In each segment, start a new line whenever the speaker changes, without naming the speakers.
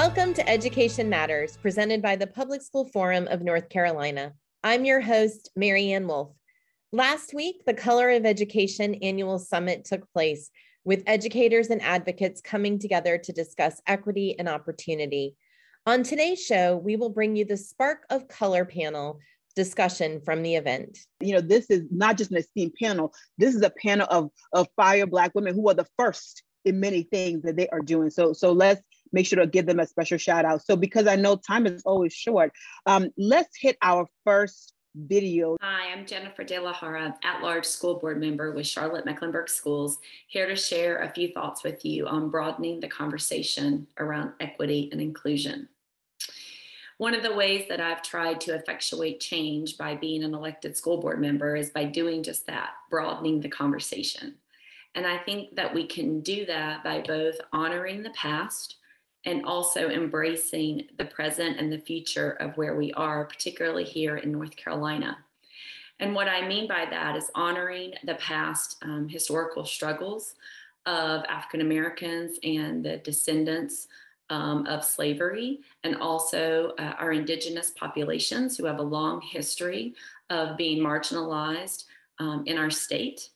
Welcome to Education Matters, presented by the Public School Forum of North Carolina. I'm your host, Mary Ann Wolf. Last week, the Color of Education annual summit took place with educators and advocates coming together to discuss equity and opportunity. On today's show, we will bring you the Spark of Color panel discussion from the event.
You know, this is not just an esteemed panel, this is a panel of, of fire Black women who are the first in many things that they are doing. So, so let's make sure to give them a special shout out. So, because I know time is always short, um, let's hit our first video.
Hi, I'm Jennifer De La Jara, at large school board member with Charlotte Mecklenburg Schools, here to share a few thoughts with you on broadening the conversation around equity and inclusion. One of the ways that I've tried to effectuate change by being an elected school board member is by doing just that, broadening the conversation. And I think that we can do that by both honoring the past and also embracing the present and the future of where we are, particularly here in North Carolina. And what I mean by that is honoring the past um, historical struggles of African Americans and the descendants um, of slavery, and also uh, our indigenous populations who have a long history of being marginalized um, in our state.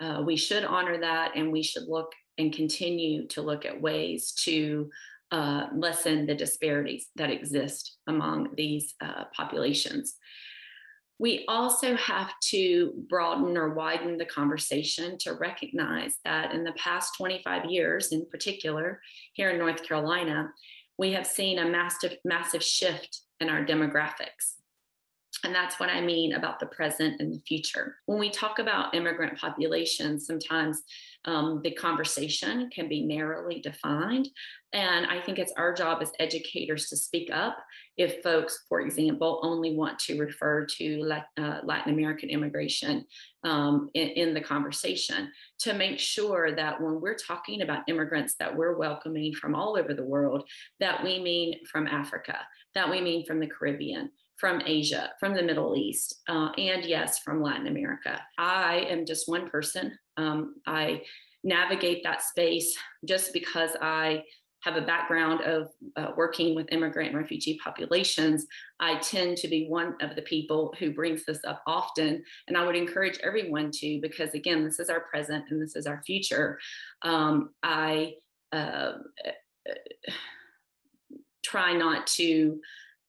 Uh, we should honor that and we should look and continue to look at ways to uh, lessen the disparities that exist among these uh, populations. We also have to broaden or widen the conversation to recognize that in the past 25 years, in particular, here in North Carolina, we have seen a massive, massive shift in our demographics. And that's what I mean about the present and the future. When we talk about immigrant populations, sometimes um, the conversation can be narrowly defined. And I think it's our job as educators to speak up if folks, for example, only want to refer to uh, Latin American immigration um, in, in, the conversation to make sure that when we're talking about immigrants that we're welcoming from all over the world, that we mean from Africa, that we mean from the Caribbean, from Asia, from the Middle East, uh, and yes, from Latin America. I am just one person. Um, I navigate that space just because I have a background of uh, working with immigrant and refugee populations, I tend to be one of the people who brings this up often. And I would encourage everyone to, because again, this is our present and this is our future. Um, I uh, try not to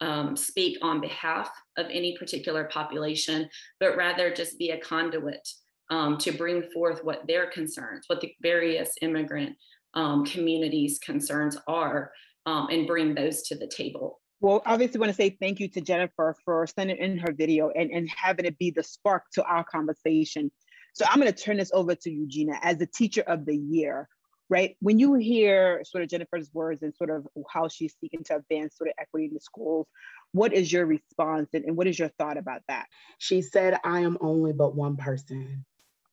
um, speak on behalf of any particular population, but rather just be a conduit um, to bring forth what their concerns, what the various immigrant um, communities' concerns are, um, and bring those to the table.
Well, obviously, want to say thank you to Jennifer for sending in her video and, and having it be the spark to our conversation. So I'm going to turn this over to Eugenia as the teacher of the year right? When you hear sort of Jennifer's words and sort of how she's seeking to advance sort of equity in the schools, what is your response and, and what is your thought about that?
She said, I am only but one person.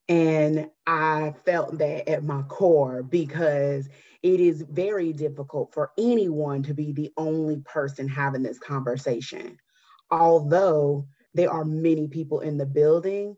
And I felt that at my core because it is very difficult for anyone to be the only person having this conversation. Although there are many people in the building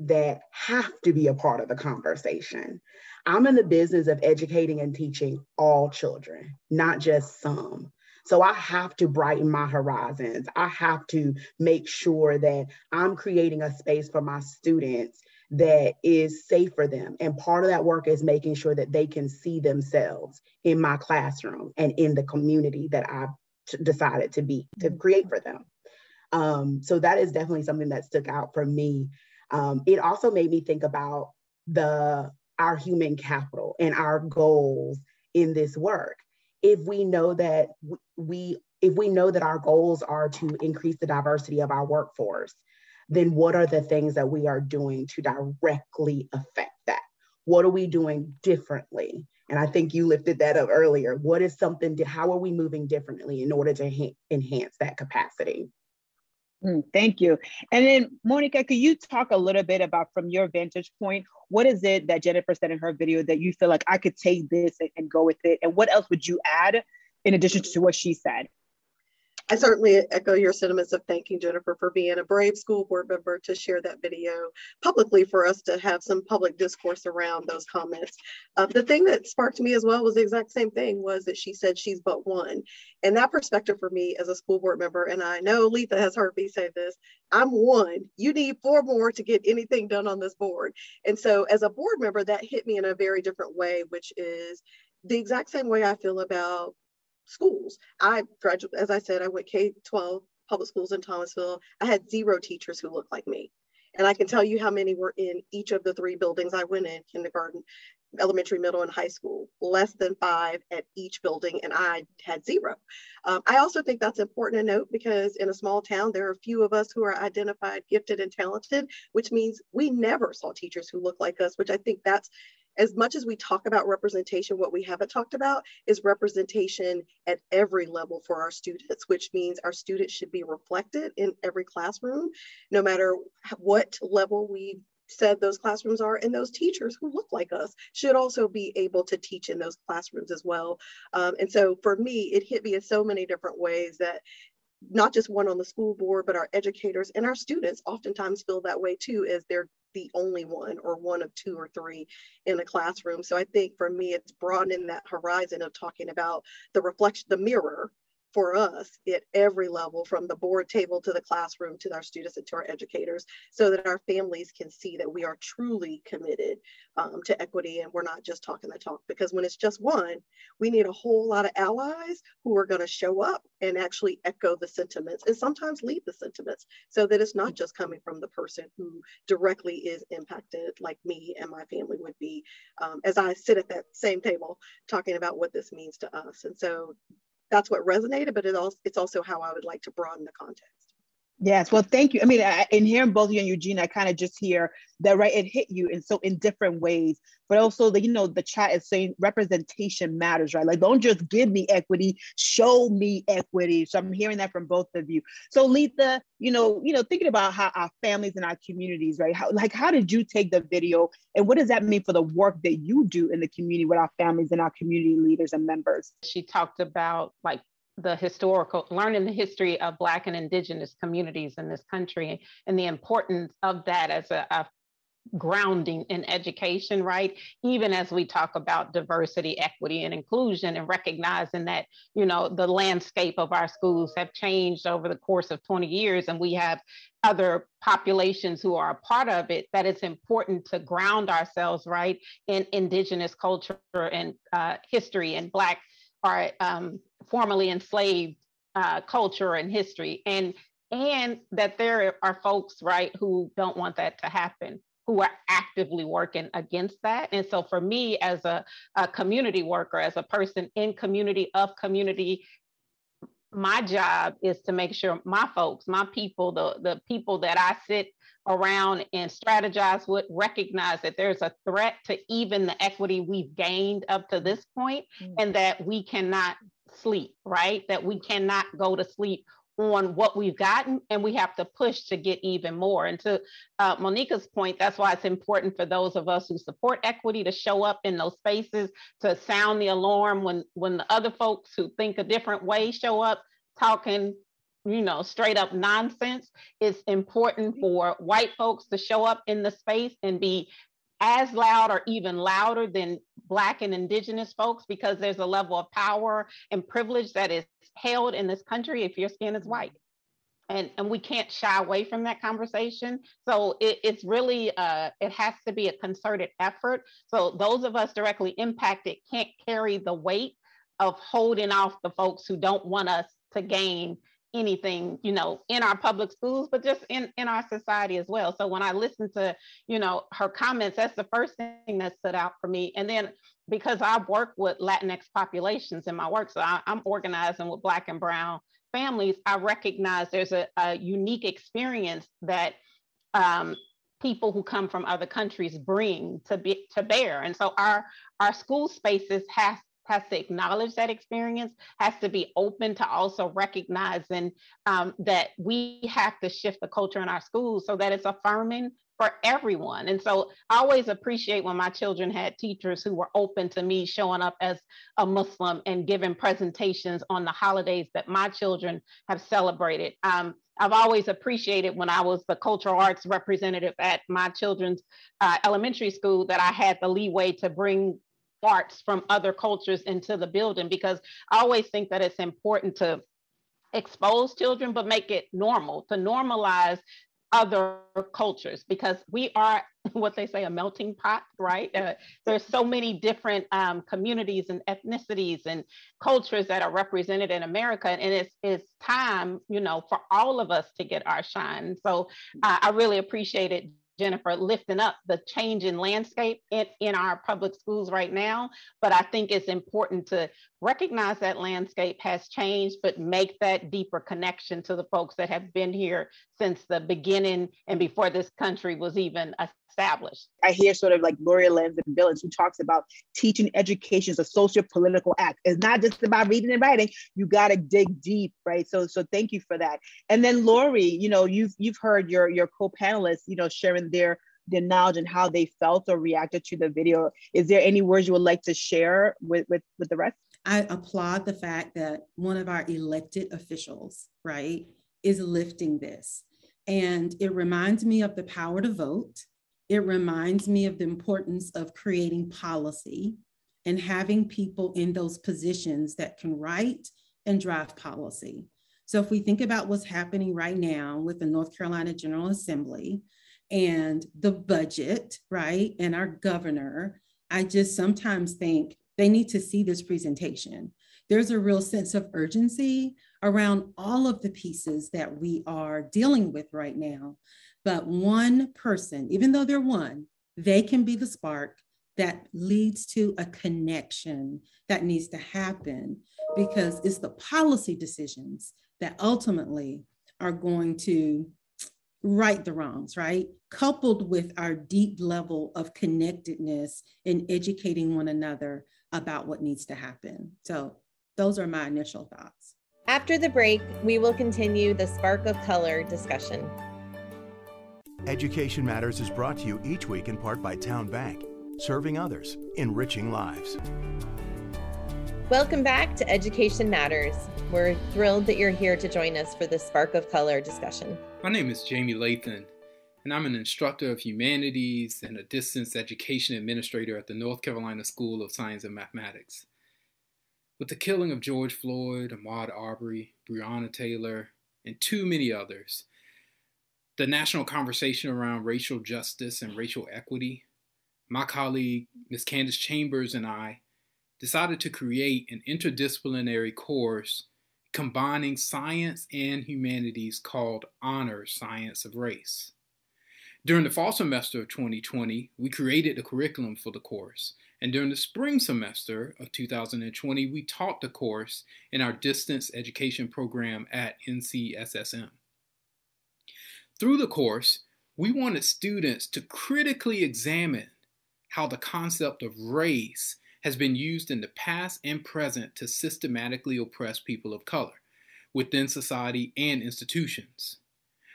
that have to be a part of the conversation. I'm in the business of educating and teaching all children, not just some. So I have to brighten my horizons. I have to make sure that I'm creating a space for my students that is safe for them. And part of that work is making sure that they can see themselves in my classroom and in the community that I've decided to be, to create for them. Um, so that is definitely something that stuck out for me. Um, it also made me think about the our human capital and our goals in this work. If we know that we if we know that our goals are to increase the diversity of our workforce, then what are the things that we are doing to directly affect that? What are we doing differently? And I think you lifted that up earlier. What is something, how are we moving differently in order to ha- enhance that capacity?
Mm, thank you. And then, Monika, could you talk a little bit about from your vantage point, what is it that Jennifer said in her video that you feel like I could take this and, and go with it? And what else would you add in addition to what she said?
I certainly echo your sentiments of thanking Jennifer for being a brave school board member to share that video publicly for us to have some public discourse around those comments. Uh, the thing that sparked me as well was the exact same thing was that she said she's but one. And that perspective for me as a school board member, and I know Letha has heard me say this, I'm one. You need four more to get anything done on this board. And so as a board member, that hit me in a very different way, which is the exact same way I feel about schools. I graduated, as I said, I went K 12 public schools in Thomasville. I had zero teachers who looked like me. And I can tell you how many were in each of the three buildings I went in kindergarten, elementary, middle, and high school, less than five at each building, and I had zero. Um, I also think that's important to note because in a small town, there are a few of us who are identified, gifted, and talented, which means we never saw teachers who look like us, which I think that's as much as we talk about representation, what we haven't talked about is representation at every level for our students, which means our students should be reflected in every classroom, no matter what level we said those classrooms are and those teachers who look like us should also be able to teach in those classrooms as well. Um, and so for me it hit me in so many different ways that not just one on the school board, but our educators and our students oftentimes feel that way too, as they're the only one or one of two or three in a classroom. So I think for me, it's broadening that horizon of talking about the reflection, the mirror for us at every level from the board table to the classroom to our students and to our educators so that our families can see that we are truly committed um, to equity and we're not just talking the talk because when it's just one we need a whole lot of allies who are going to show up and actually echo the sentiments and sometimes lead the sentiments so that it's not just coming from the person who directly is impacted like me and my family would be um, as i sit at that same table talking about what this means to us and so that's what resonated, but it also, it's also how I would like to broaden the context.
Yes, well, thank you. I mean, I, in hearing both you and Eugene, I kind of just hear that right. It hit you in so in different ways, but also the you know the chat is saying representation matters, right? Like, don't just give me equity, show me equity. So I'm hearing that from both of you. So Letha, you know, you know, thinking about how our families and our communities, right? How like how did you take the video, and what does that mean for the work that you do in the community with our families and our community leaders and members?
She talked about like the historical learning the history of black and indigenous communities in this country and the importance of that as a, a grounding in education, right? Even as we talk about diversity, equity, and inclusion, and recognizing that, you know, the landscape of our schools have changed over the course of 20 years, and we have other populations who are a part of it, that it's important to ground ourselves, right, in indigenous culture and uh, history and Black art. um, formerly enslaved uh, culture and history, and and that there are folks right who don't want that to happen who are actively working against that. And so for me as a, a community worker, as a person in community of community, my job is to make sure my folks, my people, the, the people that I sit around and strategize with recognize that there's a threat to even the equity we've gained up to this point, mm-hmm. and that we cannot sleep, right? That we cannot go to sleep on what we've gotten and we have to push to get even more. And to uh, Monika's point, that's why it's important for those of us who support equity to show up in those spaces, to sound the alarm when, when the other folks who think a different way show up talking you know, straight up nonsense. It's important for white folks to show up in the space and be as loud or even louder than Black and Indigenous folks because there's a level of power and privilege that is held in this country if your skin is white. And, and we can't shy away from that conversation. So it, it's really, uh, it has to be a concerted effort. So those of us directly impacted can't carry the weight of holding off the folks who don't want us to gain anything you know in our public schools but just in in our society as well. So when i listen to you know her comments that's the first thing that stood out for me. And then because i work with latinx populations in my work so I, am organizing with black and brown families i recognize there's a, a unique experience that um, people who come from other countries bring to be to bear. And so our our school spaces have has to acknowledge that experience, has to be open to also recognizing um, that we have to shift the culture in our schools so that it's affirming for everyone. And so I always appreciate when my children had teachers who were open to me showing up as a Muslim and giving presentations on the holidays that my children have celebrated. Um, I've always appreciated when I was the cultural arts representative at my children's uh, elementary school that I had the leeway to bring arts from other cultures into the building because I always think that it's important to expose children but make it normal to normalize other cultures because we are what they say a melting pot right? Uh, there's so many different um, communities and ethnicities and cultures that are represented in america and it's it's time you know for all of us to get our shine. So uh, i really appreciate it Jennifer, lifting up the changing landscape in, in our public schools right now. But I think it's important to recognize that landscape has changed, but make that deeper connection to the folks that have been here since the beginning and before this country was even established.
I hear sort of like Gloria and Billings, who talks about teaching education is a social political act. It's not just about reading and writing. You got to dig deep, right? So, so thank you for that. And then Loury, you know, you've you've heard your your co-panelists, you know, sharing their their knowledge and how they felt or reacted to the video. Is there any words you would like to share with with, with the rest?
I applaud the fact that one of our elected officials, right, is lifting this. And it reminds me of the power to vote. It reminds me of the importance of creating policy and having people in those positions that can write and draft policy. So, if we think about what's happening right now with the North Carolina General Assembly and the budget, right, and our governor, I just sometimes think they need to see this presentation. There's a real sense of urgency around all of the pieces that we are dealing with right now. But one person, even though they're one, they can be the spark that leads to a connection that needs to happen because it's the policy decisions that ultimately are going to right the wrongs, right? Coupled with our deep level of connectedness in educating one another about what needs to happen. So, those are my initial thoughts.
After the break, we will continue the Spark of Color discussion.
Education Matters is brought to you each week in part by Town Bank, serving others, enriching lives.
Welcome back to Education Matters. We're thrilled that you're here to join us for the Spark of Color discussion.
My name is Jamie Lathan, and I'm an instructor of humanities and a distance education administrator at the North Carolina School of Science and Mathematics. With the killing of George Floyd, Ahmaud Arbery, Breonna Taylor, and too many others, the national conversation around racial justice and racial equity, my colleague, Ms. Candace Chambers, and I decided to create an interdisciplinary course combining science and humanities called Honor Science of Race. During the fall semester of 2020, we created the curriculum for the course, and during the spring semester of 2020, we taught the course in our distance education program at NCSSM. Through the course, we wanted students to critically examine how the concept of race has been used in the past and present to systematically oppress people of color within society and institutions.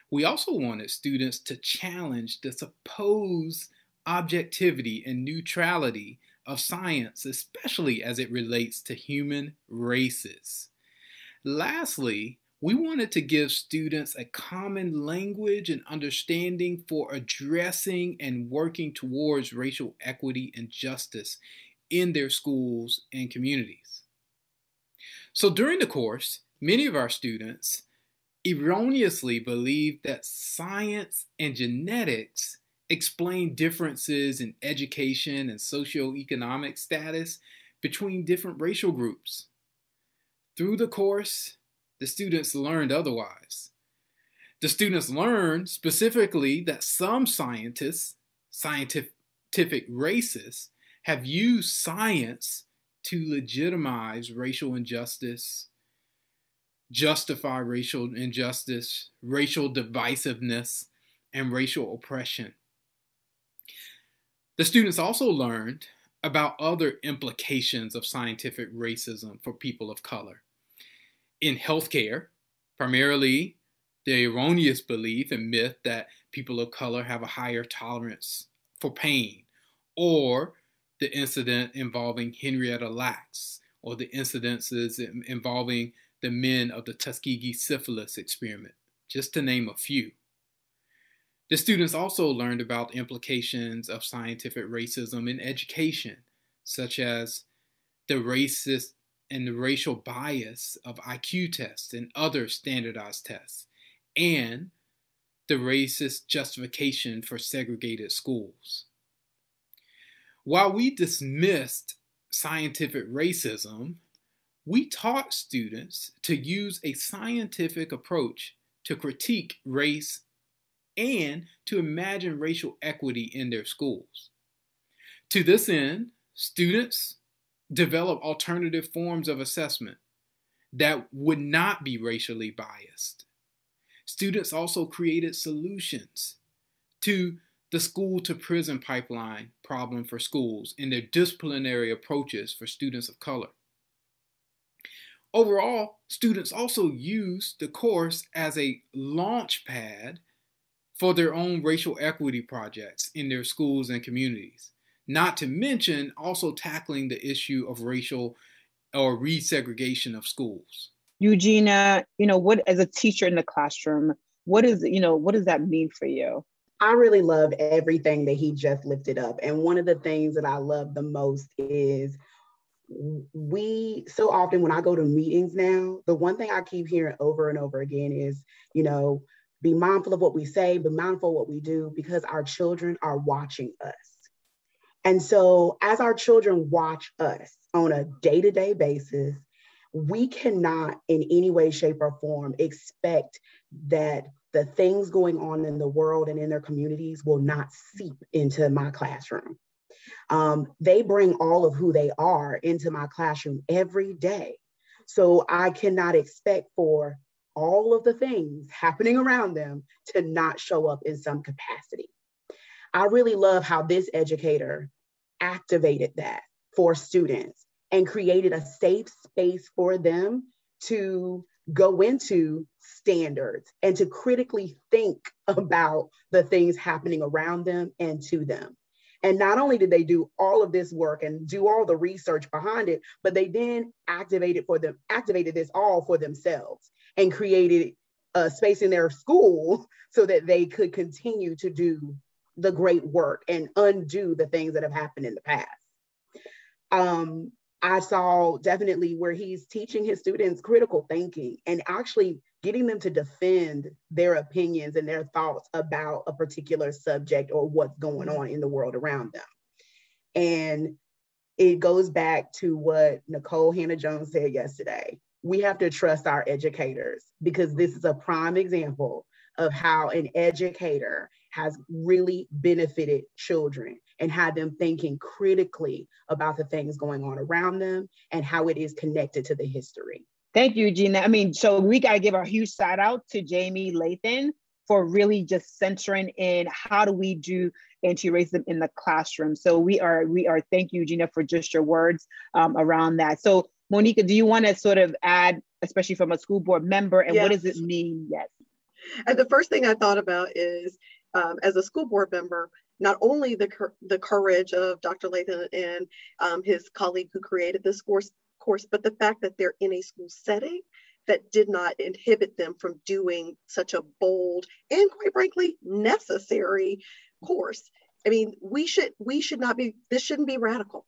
We also wanted students to challenge the supposed objectivity and neutrality of science, especially as it relates to human races. Lastly, we wanted to give students a common language and understanding for addressing and working towards racial equity and justice in their schools and communities. So during the course, many of our students erroneously believe that science and genetics explain differences in education and socioeconomic status between different racial groups. Through the course, the students learned otherwise. The students learned specifically that some scientists, scientific racists, have used science to legitimize racial injustice, justify racial injustice, racial divisiveness, and racial oppression. The students also learned about other implications of scientific racism for people of color. In healthcare, primarily the erroneous belief and myth that people of color have a higher tolerance for pain, or the incident involving Henrietta Lacks, or the incidences involving the men of the Tuskegee syphilis experiment, just to name a few. The students also learned about implications of scientific racism in education, such as the racist and the racial bias of IQ tests and other standardized tests, and the racist justification for segregated schools. While we dismissed scientific racism, we taught students to use a scientific approach to critique race and to imagine racial equity in their schools. To this end, students develop alternative forms of assessment that would not be racially biased. Students also created solutions to the school to prison pipeline problem for schools and their disciplinary approaches for students of color. Overall, students also used the course as a launch pad for their own racial equity projects in their schools and communities. Not to mention also tackling the issue of racial or resegregation of schools.
Eugenia, you know, what as a teacher in the classroom, what is, you know, what does that mean for you?
I really love everything that he just lifted up. And one of the things that I love the most is we so often when I go to meetings now, the one thing I keep hearing over and over again is, you know, be mindful of what we say, be mindful of what we do because our children are watching us. And so, as our children watch us on a day to day basis, we cannot in any way, shape, or form expect that the things going on in the world and in their communities will not seep into my classroom. Um, they bring all of who they are into my classroom every day. So I cannot expect for all of the things happening around them to not show up in some capacity. I really love how this educator activated that for students and created a safe space for them to go into standards and to critically think about the things happening around them and to them. And not only did they do all of this work and do all the research behind it, but they then activated for them, activated this all for themselves and created a space in their school so that they could continue to do the great work and undo the things that have happened in the past. Um, I saw definitely where he's teaching his students critical thinking and actually getting them to defend their opinions and their thoughts about a particular subject or what's going on in the world around them. And it goes back to what Nikole Hannah-Jones said yesterday. We have to trust our educators because this is a prime example of how an educator has really benefited children and had them thinking critically about the things going on around them and how it is connected to the history.
Thank you, Gina. I mean, so we got to give a huge shout out to Jamie Lathan for really just centering in how do we do anti-racism in the classroom. So we are, we are, thank you, Gina, for just your words um, around that. So Monika, do you want to sort of add, especially from a school board member, and yes. what does it mean? Yes.
And the first thing I thought about is, um, as a school board member, not only the, the courage of Dr. Lathan and um, his colleague who created this course, course, but the fact that they're in a school setting that did not inhibit them from doing such a bold and quite frankly necessary course. I mean, we should we should not be this shouldn't be radical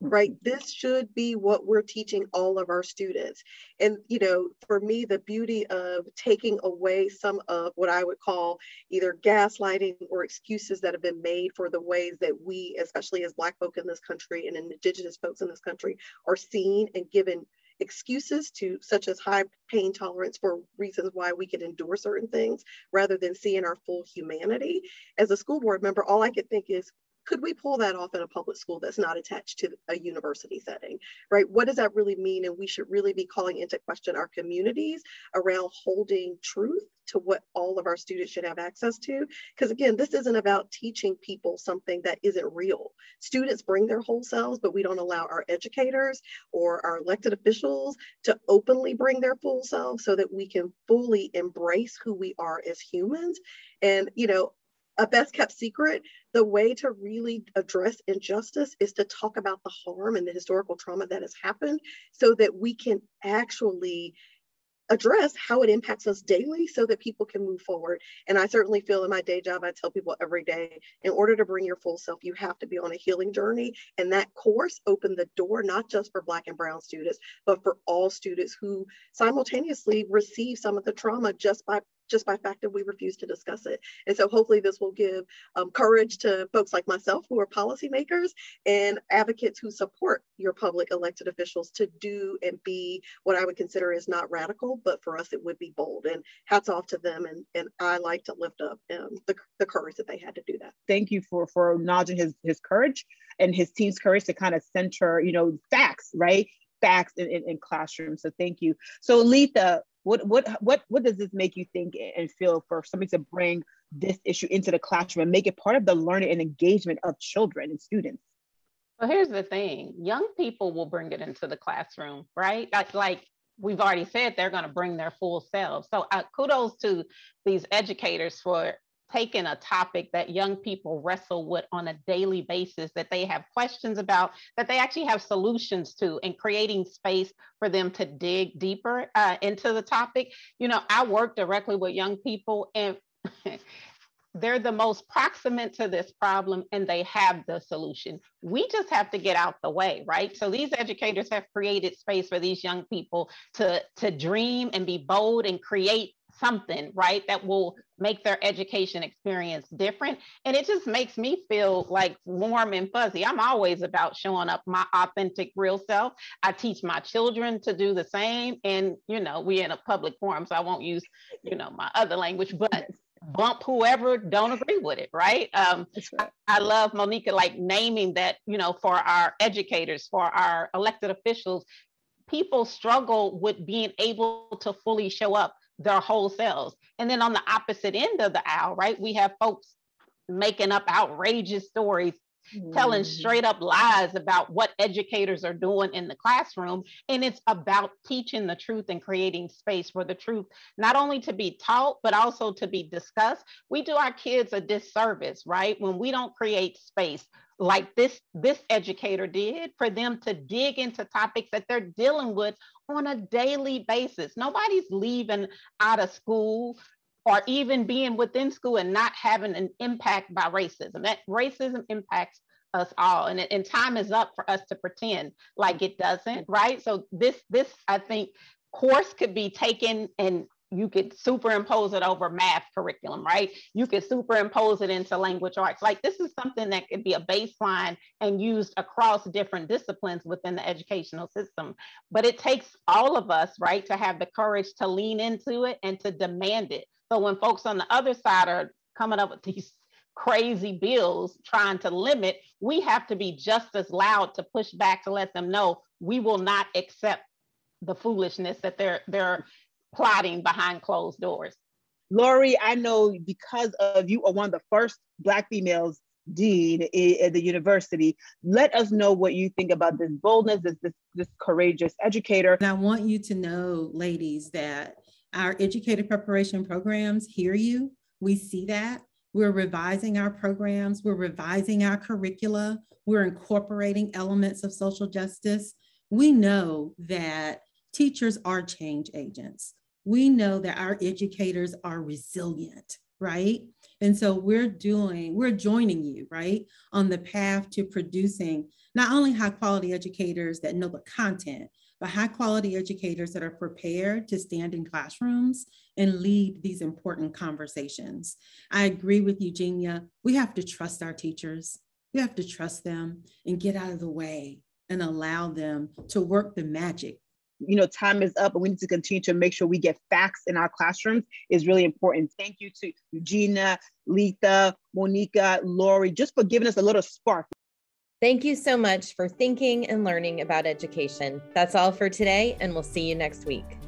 right? This should be what we're teaching all of our students. And you know for me the beauty of taking away some of what i would call either gaslighting or excuses that have been made for the ways that we especially as black folk in this country and indigenous folks in this country are seen and given excuses to such as high pain tolerance for reasons why we can endure certain things rather than seeing our full humanity. As a school board member all i could think is could we pull that off in a public school that's not attached to a university setting, right? What does that really mean? And we should really be calling into question our communities around holding truth to what all of our students should have access to. Because again, this isn't about teaching people something that isn't real. Students bring their whole selves, but we don't allow our educators or our elected officials to openly bring their full selves so that we can fully embrace who we are as humans. And, you know, a best kept secret, the way to really address injustice is to talk about the harm and the historical trauma that has happened so that we can actually address how it impacts us daily so that people can move forward. And I certainly feel in my day job, I tell people every day, in order to bring your full self, you have to be on a healing journey. And that course opened the door, not just for Black and Brown students, but for all students who simultaneously receive some of the trauma just by just by fact that we refuse to discuss it. And so hopefully this will give um, courage to folks like myself who are policymakers and advocates who support your public elected officials to do and be what I would consider is not radical, but for us it would be bold. And hats off to them. And, and I like to lift up um, the, the courage that they had to do that.
Thank you for, for acknowledging his, his courage and his team's courage to kind of center, you know, facts, right? Facts in, in, in classrooms. So thank you. So Letha, what what what what does this make you think and feel for somebody to bring this issue into the classroom and make it part of the learning and engagement of children and students?
Well, here's the thing: young people will bring it into the classroom, right? Like like we've already said, they're going to bring their full selves. So uh, kudos to these educators for taken a topic that young people wrestle with on a daily basis that they have questions about that they actually have solutions to and creating space for them to dig deeper uh, into the topic you know i work directly with young people and they're the most proximate to this problem and they have the solution. We just have to get out the way, right? So these educators have created space for these young people to, to dream and be bold and create something, right, that will make their education experience different. And it just makes me feel like warm and fuzzy. I'm always about showing up my authentic, real self. I teach my children to do the same. And, you know, we're in a public forum, so I won't use, you know, my other language, but bump whoever don't agree with it, right? Um, right. I, I love Monika like naming that, you know, for our educators, for our elected officials, people struggle with being able to fully show up their whole selves. And then on the opposite end of the aisle, right, we have folks making up outrageous stories, telling mm-hmm. straight up lies about what educators are doing in the classroom. And it's about teaching the truth and creating space for the truth, not only to be taught, but also to be discussed. We do our kids a disservice, right? When we don't create space like this this educator did for them to dig into topics that they're dealing with on a daily basis. Nobody's leaving out of school or even being within school and not having an impact by racism. That racism impacts us all and, and time is up for us to pretend like it doesn't right? So this this i think course could be taken and you could superimpose it over math curriculum, right? You could superimpose it into language arts. Like this is something that could be a baseline and used across different disciplines within the educational system. But it takes all of us, right, to have the courage to lean into it and to demand it. So when folks on the other side are coming up with these crazy bills trying to limit, we have to be just as loud to push back to let them know we will not accept the foolishness that they're they're plotting behind closed doors.
Loury, I know because of you are one of the first Black females dean at the university. Let us know what you think about this boldness, this, this, this courageous educator.
And I want you to know, ladies, that our educator preparation programs hear you. We see that. We're revising our programs, we're revising our curricula, we're incorporating elements of social justice. We know that teachers are change agents we know that our educators are resilient, right? And so we're doing, we're joining you, right, on the path to producing not only high quality educators that know the content, but high quality educators that are prepared to stand in classrooms and lead these important conversations. I agree with Eugenia. We have to trust our teachers. We have to trust them and get out of the way and allow them to work the magic
you know, time is up and we need to continue to make sure we get facts in our classrooms is really important. Thank you to Eugenia, Letha, Monika, Loury, just for giving us a little spark.
Thank you so much for thinking and learning about education. That's all for today, and we'll see you next week.